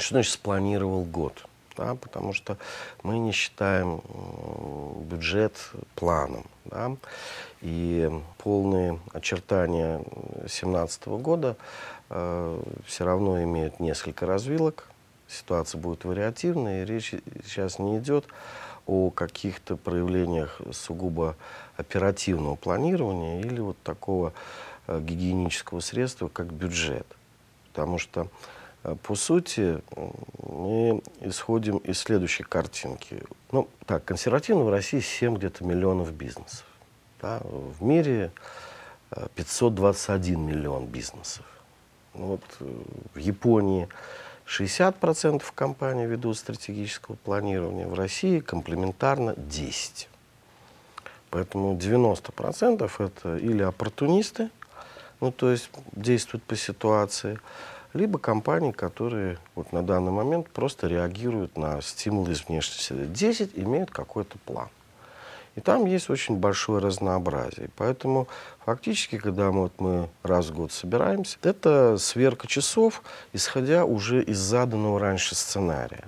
Что значит спланировал год? Да, потому что мы не считаем бюджет планом. Да, и полные очертания 2017 года э, все равно имеют несколько развилок. Ситуация будет вариативная, и речь сейчас не идет о каких-то проявлениях сугубо оперативного планирования или вот такого э, гигиенического средства, как бюджет. Потому что, по сути, мы исходим из следующей картинки. Ну, так, консервативно в России 7 где-то миллионов бизнесов. Да? В мире 521 э, миллион бизнесов. Ну, вот в Японии 60% компаний ведут стратегического планирования, в России комплементарно 10%. Поэтому 90% это или оппортунисты, ну то есть действуют по ситуации, либо компании, которые вот на данный момент просто реагируют на стимулы из внешней среды. 10 имеют какой-то план. И там есть очень большое разнообразие. Поэтому фактически, когда мы, вот мы раз в год собираемся, это сверка часов, исходя уже из заданного раньше сценария.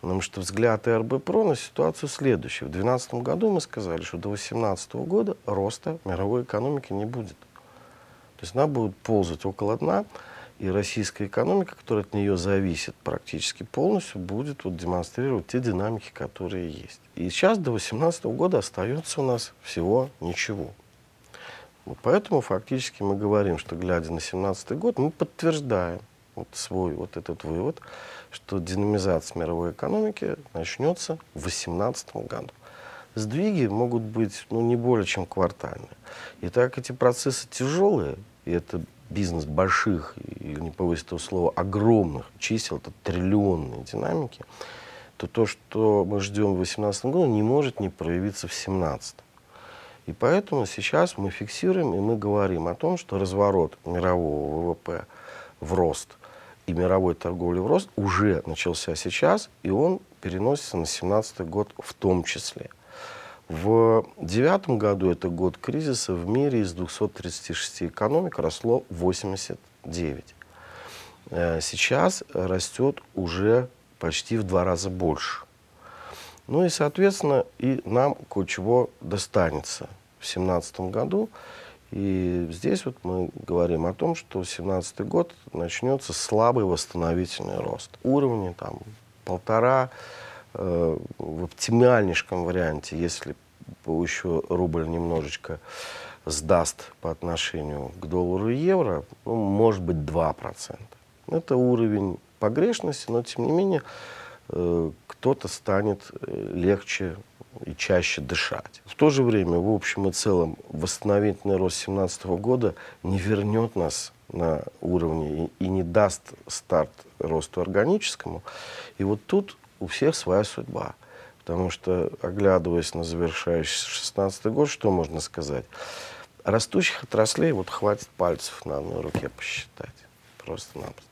Потому что взгляд РБ ПРО на ситуацию следующая. В 2012 году мы сказали, что до 2018 года роста мировой экономики не будет. То есть она будет ползать около дна, и российская экономика, которая от нее зависит практически полностью, будет вот демонстрировать те динамики, которые есть. И сейчас до 2018 года остается у нас всего ничего. Поэтому фактически мы говорим, что глядя на 2017 год, мы подтверждаем вот свой вот этот вывод, что динамизация мировой экономики начнется в 2018 году. Сдвиги могут быть ну, не более чем квартальные. И так эти процессы тяжелые, и это бизнес больших, или не повысить этого слова, огромных чисел, это триллионные динамики, то то, что мы ждем в 2018 году, не может не проявиться в 2017. И поэтому сейчас мы фиксируем и мы говорим о том, что разворот мирового ВВП в рост – и мировой торговли в рост уже начался сейчас, и он переносится на 2017 год в том числе. В девятом году, это год кризиса, в мире из 236 экономик росло 89. Э, сейчас растет уже почти в два раза больше. Ну и, соответственно, и нам кое-чего достанется в 2017 году. И здесь вот мы говорим о том, что 2017 год начнется слабый восстановительный рост. Уровни там полтора, в оптимальнейшем варианте, если еще рубль немножечко сдаст по отношению к доллару и евро, ну, может быть 2%. Это уровень погрешности, но тем не менее э, кто-то станет э, легче и чаще дышать. В то же время, в общем и целом, восстановительный рост 2017 года не вернет нас на уровне и, и не даст старт росту органическому. И вот тут у всех своя судьба. Потому что, оглядываясь на завершающийся 16 год, что можно сказать? Растущих отраслей вот хватит пальцев на одной руке посчитать. Просто-напросто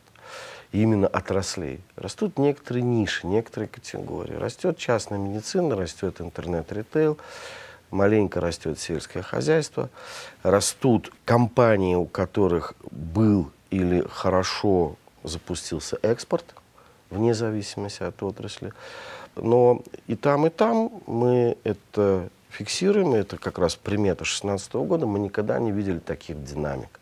именно отраслей. Растут некоторые ниши, некоторые категории. Растет частная медицина, растет интернет-ритейл, маленько растет сельское хозяйство, растут компании, у которых был или хорошо запустился экспорт, вне зависимости от отрасли. Но и там, и там мы это фиксируем, это как раз примета 2016 года, мы никогда не видели таких динамик.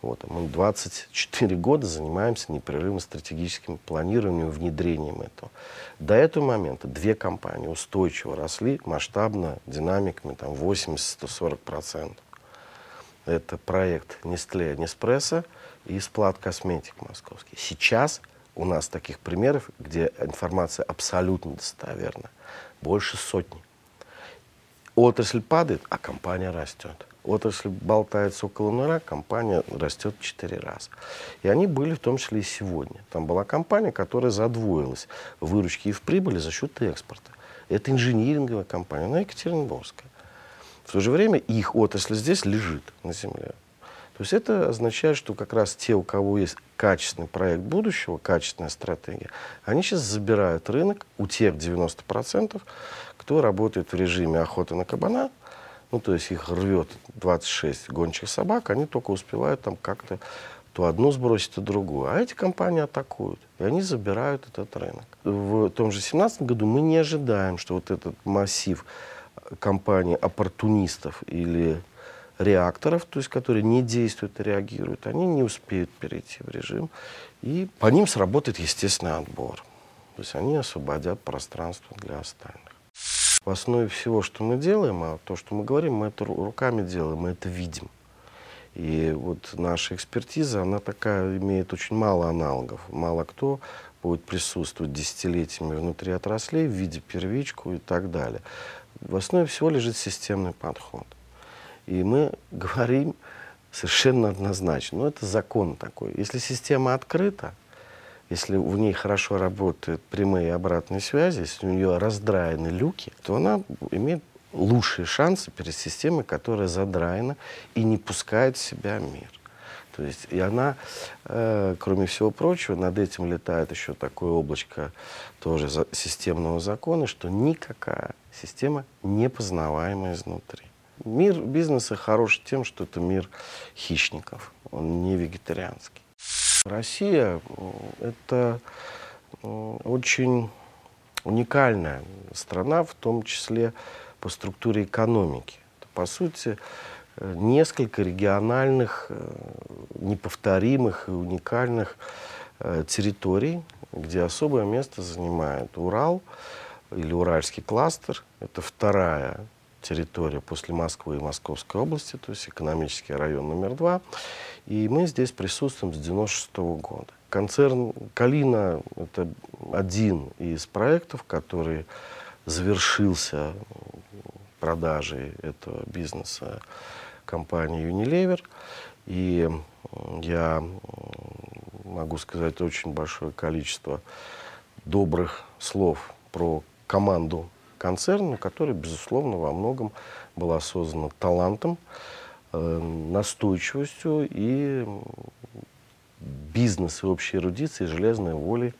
Вот, мы 24 года занимаемся непрерывным стратегическим планированием, внедрением этого. До этого момента две компании устойчиво росли масштабно, динамиками там 80-140%. Это проект Nestle Nespresso и Сплат Косметик московский. Сейчас у нас таких примеров, где информация абсолютно достоверна, больше сотни. Отрасль падает, а компания растет отрасль болтается около нуля, компания растет в 4 раза. И они были в том числе и сегодня. Там была компания, которая задвоилась в выручке и в прибыли за счет экспорта. Это инжиниринговая компания, она Екатеринбургская. В то же время их отрасль здесь лежит на земле. То есть это означает, что как раз те, у кого есть качественный проект будущего, качественная стратегия, они сейчас забирают рынок у тех 90%, кто работает в режиме охоты на кабана, ну, то есть их рвет 26 гончих собак, они только успевают там как-то то одну сбросит, то другую. А эти компании атакуют, и они забирают этот рынок. В том же 2017 году мы не ожидаем, что вот этот массив компаний оппортунистов или реакторов, то есть которые не действуют и реагируют, они не успеют перейти в режим, и по ним сработает естественный отбор. То есть они освободят пространство для остальных. В основе всего, что мы делаем, а то, что мы говорим, мы это руками делаем, мы это видим. И вот наша экспертиза, она такая, имеет очень мало аналогов. Мало кто будет присутствовать десятилетиями внутри отраслей в виде первичку и так далее. В основе всего лежит системный подход. И мы говорим совершенно однозначно. Ну, это закон такой. Если система открыта, если в ней хорошо работают прямые и обратные связи, если у нее раздраены люки, то она имеет лучшие шансы перед системой, которая задраена и не пускает в себя мир. То есть, и она, э, кроме всего прочего, над этим летает еще такое облачко тоже за, системного закона, что никакая система не познаваема изнутри. Мир бизнеса хорош тем, что это мир хищников, он не вегетарианский. Россия — это очень уникальная страна, в том числе по структуре экономики. Это, по сути, несколько региональных, э, неповторимых и уникальных э, территорий, где особое место занимает Урал или Уральский кластер. Это вторая территория после Москвы и Московской области, то есть экономический район номер два. И мы здесь присутствуем с 96 -го года. Концерн «Калина» — это один из проектов, который завершился продажей этого бизнеса компании Unilever. И я могу сказать очень большое количество добрых слов про команду концерна, который, безусловно, во многом была создана талантом, э, настойчивостью и бизнес и общей эрудицией, железной волей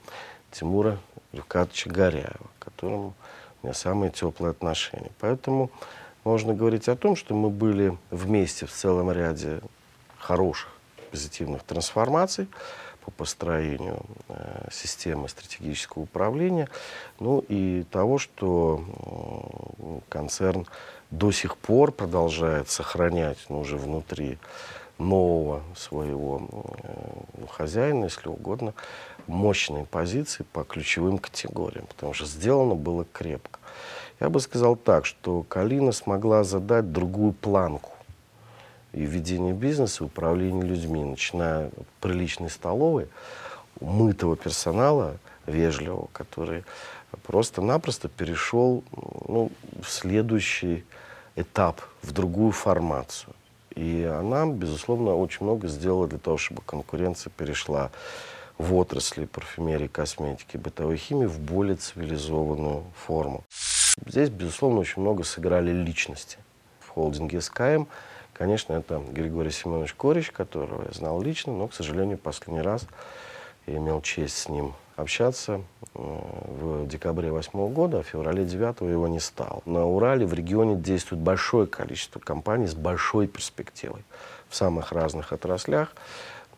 Тимура Рюкатовича Горяева, к которому у меня самые теплые отношения. Поэтому можно говорить о том, что мы были вместе в целом ряде хороших позитивных трансформаций по построению э, системы стратегического управления, ну и того, что концерн до сих пор продолжает сохранять ну, уже внутри нового своего э, хозяина, если угодно, мощные позиции по ключевым категориям, потому что сделано было крепко. Я бы сказал так, что Калина смогла задать другую планку и ведение бизнеса, управление людьми, начиная от приличной столовой, мытого персонала, вежливого, который просто-напросто перешел ну, в следующий этап, в другую формацию. И она, безусловно, очень много сделала для того, чтобы конкуренция перешла в отрасли парфюмерии, косметики, бытовой химии в более цивилизованную форму. Здесь, безусловно, очень много сыграли личности. В холдинге СКМ, конечно, это Григорий Семенович Корич, которого я знал лично, но, к сожалению, последний раз я имел честь с ним общаться э, в декабре 2008 года, а в феврале 9 его не стало. На Урале в регионе действует большое количество компаний с большой перспективой в самых разных отраслях.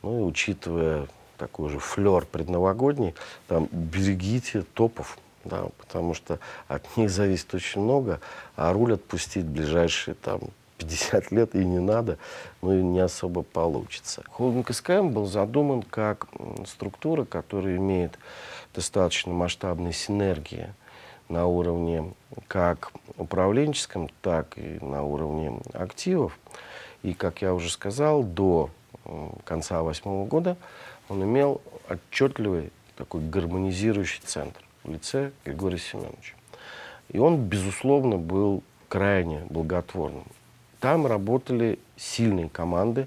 Ну и учитывая такой же флер предновогодний, там берегите топов, да, потому что от них зависит очень много, а руль отпустить ближайшие там 50 лет и не надо, ну и не особо получится. Холдинг СКМ был задуман как структура, которая имеет достаточно масштабные синергии на уровне как управленческом, так и на уровне активов. И, как я уже сказал, до конца восьмого года он имел отчетливый такой гармонизирующий центр в лице Григория Семеновича. И он, безусловно, был крайне благотворным. Там работали сильные команды,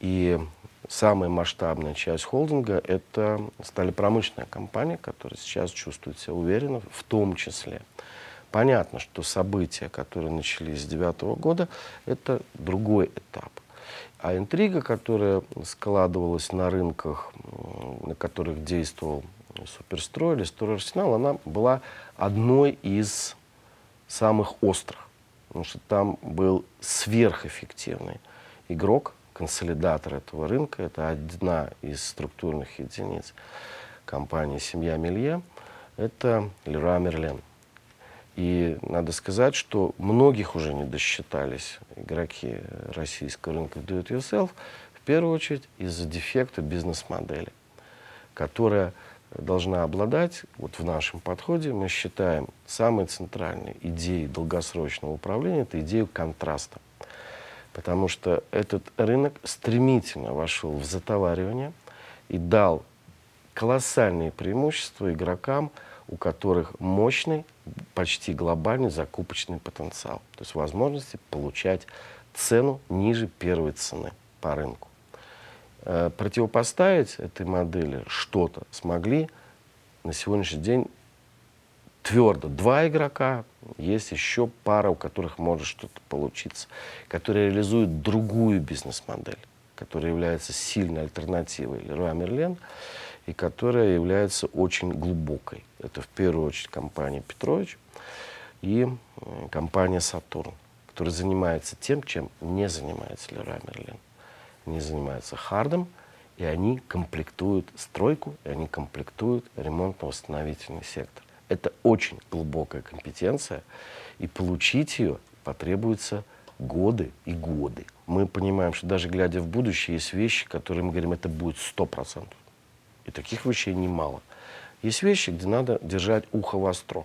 и самая масштабная часть холдинга – это сталепромышленная компания, которая сейчас чувствует себя уверенно, в том числе. Понятно, что события, которые начались с 2009 года, это другой этап. А интрига, которая складывалась на рынках, на которых действовал Суперстрой или Стройарсенал, она была одной из самых острых. Потому что там был сверхэффективный игрок, консолидатор этого рынка. Это одна из структурных единиц компании «Семья Мелье». Это Леруа Мерлен. И надо сказать, что многих уже не досчитались игроки российского рынка в do-it-yourself, в первую очередь из-за дефекта бизнес-модели, которая должна обладать, вот в нашем подходе мы считаем самой центральной идеей долгосрочного управления, это идею контраста. Потому что этот рынок стремительно вошел в затоваривание и дал колоссальные преимущества игрокам, у которых мощный, почти глобальный закупочный потенциал. То есть возможности получать цену ниже первой цены по рынку. Э, противопоставить этой модели что-то смогли на сегодняшний день твердо два игрока, есть еще пара, у которых может что-то получиться, которые реализуют другую бизнес-модель, которая является сильной альтернативой Леруа Мерлен и которая является очень глубокой. Это в первую очередь компания Петрович и э, компания Сатурн, которая занимается тем, чем не занимается Леруа Мерлен. Они занимаются хардом, и они комплектуют стройку, и они комплектуют ремонтно-восстановительный сектор. Это очень глубокая компетенция, и получить ее потребуется годы и годы. Мы понимаем, что даже глядя в будущее, есть вещи, которые мы говорим, это будет 100%. И таких вещей немало. Есть вещи, где надо держать ухо востро.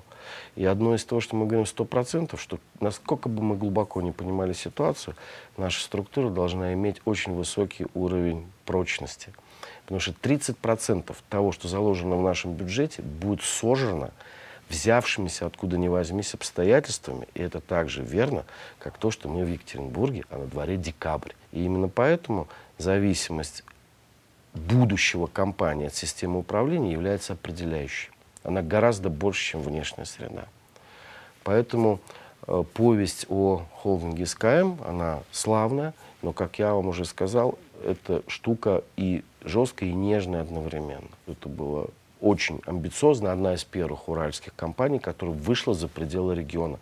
И одно из того, что мы говорим 100%, что насколько бы мы глубоко не понимали ситуацию, наша структура должна иметь очень высокий уровень прочности. Потому что 30% того, что заложено в нашем бюджете, будет сожрано взявшимися откуда ни возьмись обстоятельствами. И это также верно, как то, что мы в Екатеринбурге, а на дворе декабрь. И именно поэтому зависимость будущего компании от системы управления является определяющей. Она гораздо больше, чем внешняя среда. Поэтому э, повесть о холдинге СКМ, она славная, но, как я вам уже сказал, эта штука и жесткая, и нежная одновременно. Это было очень амбициозно, одна из первых уральских компаний, которая вышла за пределы региона.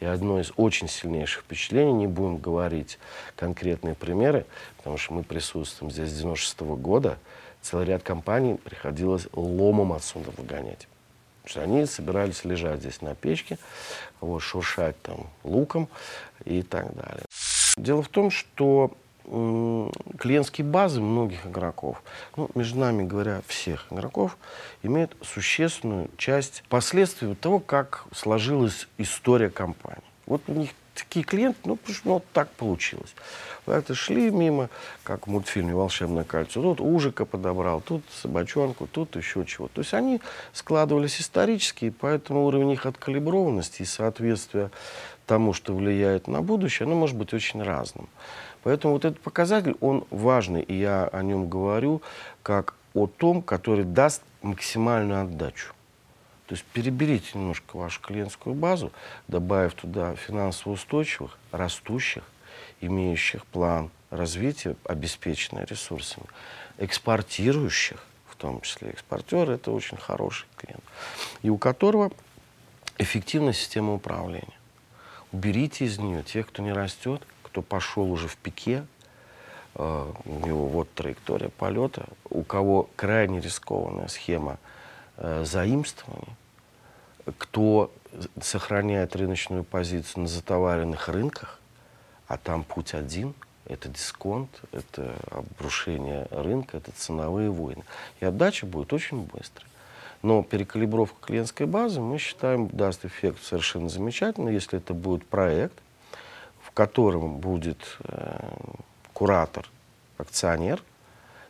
И одно из очень сильнейших впечатлений, не будем говорить конкретные примеры, потому что мы присутствуем здесь с 96 -го года, целый ряд компаний приходилось ломом отсюда выгонять. Что они собирались лежать здесь на печке, вот, шуршать там луком и так далее. Дело в том, что клиентские базы многих игроков, ну, между нами говоря, всех игроков, имеют существенную часть последствий того, как сложилась история компании. Вот у них такие клиенты, ну, что ну, вот так получилось. Как-то шли мимо, как в мультфильме «Волшебное кольцо». Тут ужика подобрал, тут собачонку, тут еще чего. То есть они складывались исторически, и поэтому уровень их откалиброванности и соответствия тому, что влияет на будущее, оно может быть очень разным. Поэтому вот этот показатель, он важный, и я о нем говорю как о том, который даст максимальную отдачу. То есть переберите немножко вашу клиентскую базу, добавив туда финансово устойчивых, растущих, имеющих план развития, обеспеченных ресурсами, экспортирующих, в том числе экспортеры, это очень хороший клиент, и у которого эффективная система управления. Уберите из нее тех, кто не растет, кто пошел уже в пике, э, у него вот траектория полета, у кого крайне рискованная схема заимствований, кто сохраняет рыночную позицию на затоваренных рынках, а там путь один – это дисконт, это обрушение рынка, это ценовые войны. И отдача будет очень быстрой. Но перекалибровка клиентской базы, мы считаем, даст эффект совершенно замечательно, если это будет проект, которым будет э, куратор, акционер,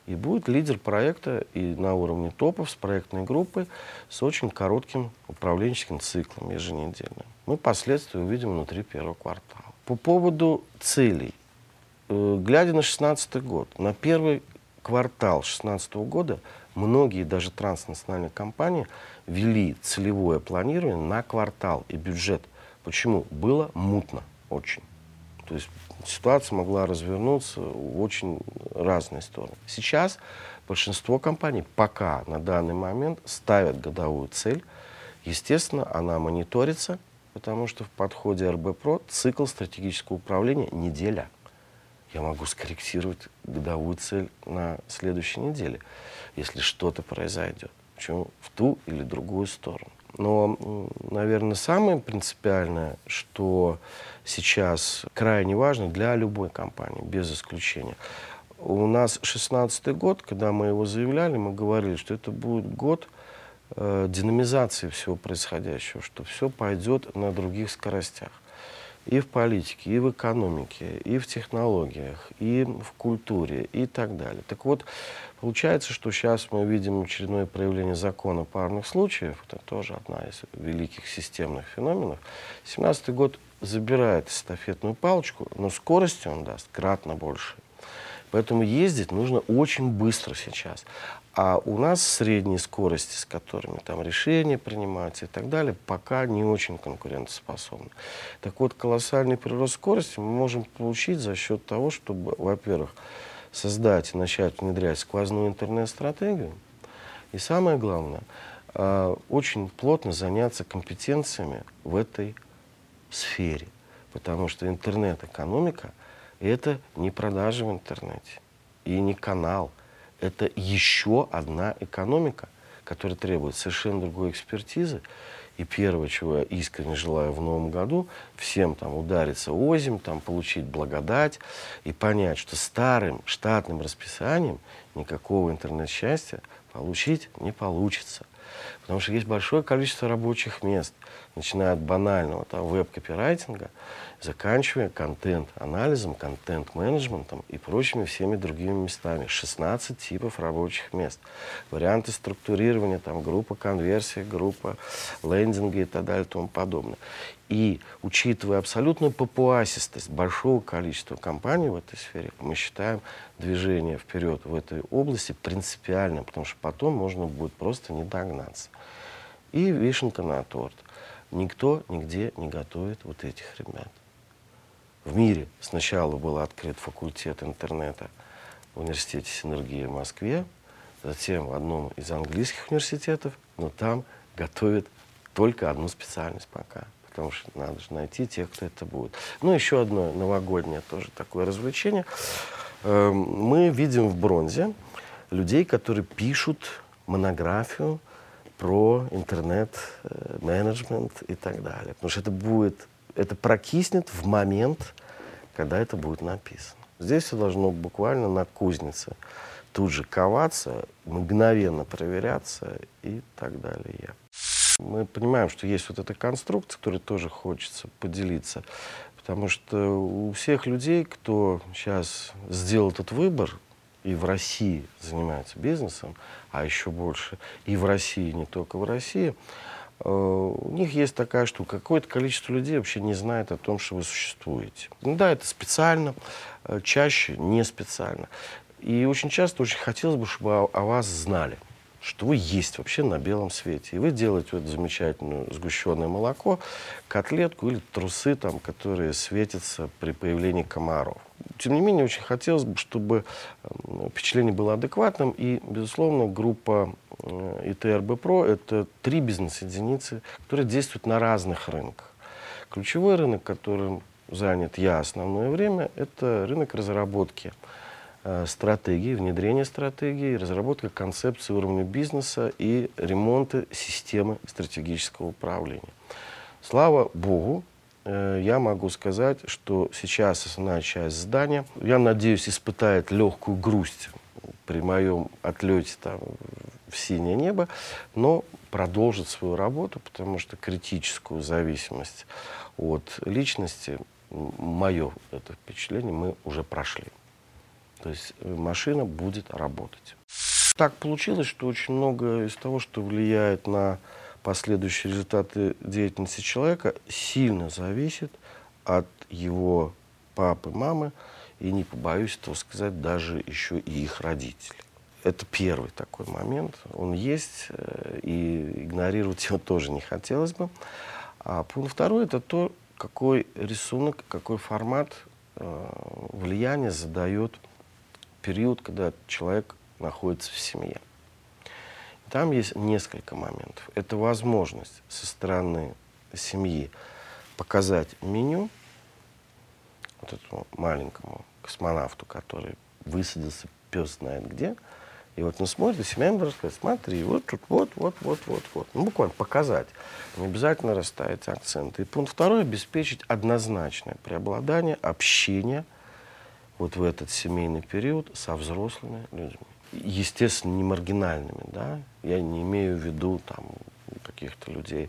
и будет лидер проекта и на уровне топов с проектной группой с очень коротким управленческим циклом еженедельным. Мы последствия увидим внутри первого квартала. По поводу целей. Э, глядя на 2016 год, на первый квартал 2016 года многие даже транснациональные компании вели целевое планирование на квартал и бюджет. Почему? Было мутно очень. То есть ситуация могла развернуться в очень разные стороны. Сейчас большинство компаний пока на данный момент ставят годовую цель. Естественно, она мониторится, потому что в подходе РБ-ПРО цикл стратегического управления неделя. я могу скорректировать годовую цель на следующей неделе, если что-то произойдет. Причем в ту или другую сторону. Но, наверное, самое принципиальное, что сейчас крайне важно для любой компании, без исключения. У нас 16 год, когда мы его заявляли, мы говорили, что это будет год э, динамизации всего происходящего, что все пойдет на других скоростях и в политике, и в экономике, и в технологиях, и в культуре, и так далее. Так вот, получается, что сейчас мы видим очередное проявление закона парных случаев, это тоже одна из великих системных феноменов. 17 год забирает эстафетную палочку, но скорости он даст кратно больше. Поэтому ездить нужно очень быстро сейчас. А у нас средние скорости, с которыми там решения принимаются и так далее, пока не очень конкурентоспособны. Так вот, колоссальный прирост скорости мы можем получить за счет того, чтобы, во-первых, создать и начать внедрять сквозную интернет-стратегию. И самое главное, а, очень плотно заняться компетенциями в этой сфере. Потому что интернет-экономика – это не продажи в интернете и не канал – это еще одна экономика, которая требует совершенно другой экспертизы. И первое, чего я искренне желаю в новом году, всем там удариться озим, там получить благодать и понять, что старым штатным расписанием никакого интернет-счастья получить не получится. Потому что есть большое количество рабочих мест, начиная от банального там, веб-копирайтинга, заканчивая контент-анализом, контент-менеджментом и прочими всеми другими местами. 16 типов рабочих мест. Варианты структурирования, там, группа конверсии, группа лендинга и так далее и тому подобное. И учитывая абсолютную папуасистость большого количества компаний в этой сфере, мы считаем движение вперед в этой области принципиальным, потому что потом можно будет просто не догнаться. И вишенка на торт. Никто нигде не готовит вот этих ребят. В мире сначала был открыт факультет интернета в университете Синергии в Москве, затем в одном из английских университетов, но там готовят только одну специальность пока потому что надо же найти тех, кто это будет. Ну, еще одно новогоднее тоже такое развлечение. Эм, мы видим в бронзе людей, которые пишут монографию про интернет-менеджмент э, и так далее. Потому что это будет, это прокиснет в момент, когда это будет написано. Здесь все должно буквально на кузнице тут же коваться, мгновенно проверяться и так далее. Мы понимаем, что есть вот эта конструкция, которой тоже хочется поделиться. Потому что у всех людей, кто сейчас сделал этот выбор, и в России занимается бизнесом, а еще больше и в России, не только в России, э, у них есть такая штука. Какое-то количество людей вообще не знает о том, что вы существуете. Ну, да, это специально, э, чаще не специально. И очень часто очень хотелось бы, чтобы о, о вас знали что вы есть вообще на белом свете. И вы делаете вот замечательное сгущенное молоко, котлетку или трусы, там, которые светятся при появлении комаров. Тем не менее, очень хотелось бы, чтобы эм, впечатление было адекватным. И, безусловно, группа ИТРБ ПРО – это три бизнес-единицы, которые действуют на разных рынках. Ключевой рынок, которым занят я основное время, это рынок разработки – Э, стратегии, внедрение стратегии, разработка концепции уровня бизнеса и ремонта системы стратегического управления. Слава Богу, э, я могу сказать, что сейчас основная часть здания, я надеюсь, испытает легкую грусть при моем отлете там, в синее небо, но продолжит свою работу, потому что критическую зависимость от личности, мое это впечатление, мы уже прошли. То есть э, машина будет работать. Так получилось, что очень много из того, что влияет на последующие результаты деятельности человека, сильно зависит от его папы, мамы, и не побоюсь этого сказать, даже еще и их родителей. Это первый такой момент. Он есть, э, и игнорировать его тоже не хотелось бы. А пункт второй – это то, какой рисунок, какой формат э, влияния задает период, когда человек находится в семье. Там есть несколько моментов. Это возможность со стороны семьи показать меню вот этому маленькому космонавту, который высадился пес знает где, и вот он смотрит, и семья рассказывает, смотри, вот тут, вот, вот, вот, вот, вот. Ну, буквально показать. Не обязательно расставить акценты. И пункт второй – обеспечить однозначное преобладание общения вот в этот семейный период со взрослыми людьми. Естественно, не маргинальными, да. Я не имею в виду там каких-то людей,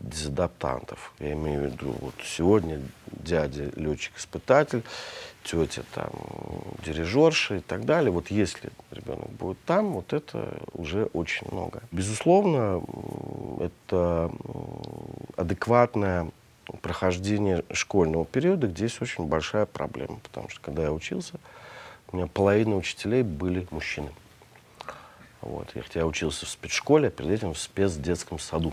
дезадаптантов. Я имею в виду, вот сегодня дядя летчик-испытатель, тетя там дирижерша и так далее. Вот если ребенок будет там, вот это уже очень много. Безусловно, это адекватное прохождение школьного периода, где есть очень большая проблема. Потому что когда я учился, у меня половина учителей были мужчины. Вот. Я, хотя я учился в спецшколе, а перед этим в спецдетском саду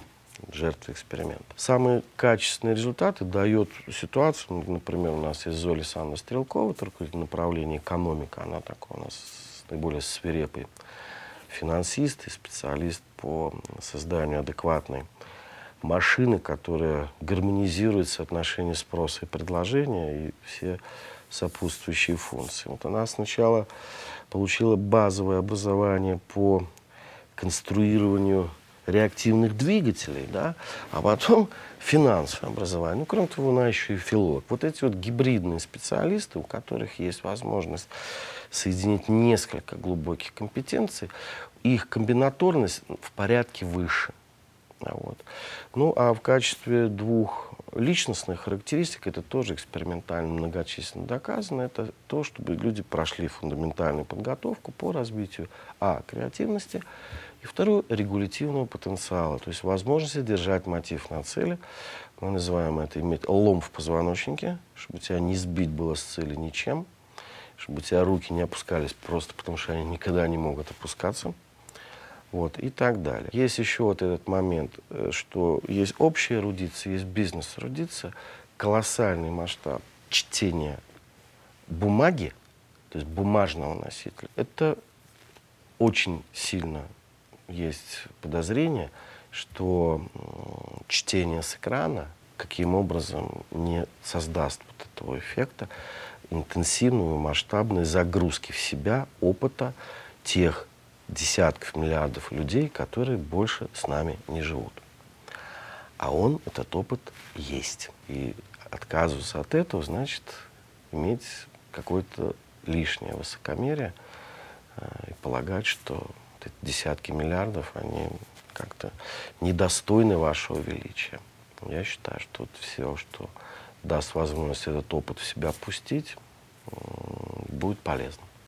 жертвы эксперимента. Самые качественные результаты дает ситуация, ну, например, у нас есть Зоя Александровна Стрелкова, руководитель направления экономика, она такой у нас наиболее свирепый финансист и специалист по созданию адекватной машины, которая гармонизирует соотношение спроса и предложения и все сопутствующие функции. Вот она сначала получила базовое образование по конструированию реактивных двигателей, да, а потом финансовое образование. Ну, кроме того, она еще и филолог. Вот эти вот гибридные специалисты, у которых есть возможность соединить несколько глубоких компетенций, их комбинаторность в порядке выше. Вот. Ну, а в качестве двух личностных характеристик, это тоже экспериментально многочисленно доказано, это то, чтобы люди прошли фундаментальную подготовку по развитию, а, креативности, и второе, регулятивного потенциала, то есть возможности держать мотив на цели. Мы называем это иметь лом в позвоночнике, чтобы тебя не сбить было с цели ничем, чтобы у тебя руки не опускались просто потому, что они никогда не могут опускаться вот, и так далее. Есть еще вот этот момент, э, что есть общая эрудиция, есть бизнес-эрудиция, колоссальный масштаб чтения бумаги, то есть бумажного носителя. Это очень сильно есть подозрение, что чтение с экрана каким образом не создаст вот этого эффекта интенсивной, масштабной загрузки в себя опыта тех десятков миллиардов людей, которые больше с нами не живут. А он, этот опыт, есть. И отказываться от этого значит иметь какое-то лишнее высокомерие э, и полагать, что эти десятки миллиардов, они как-то недостойны вашего величия. Я считаю, что вот все, что даст возможность этот опыт в себя пустить, будет полезно.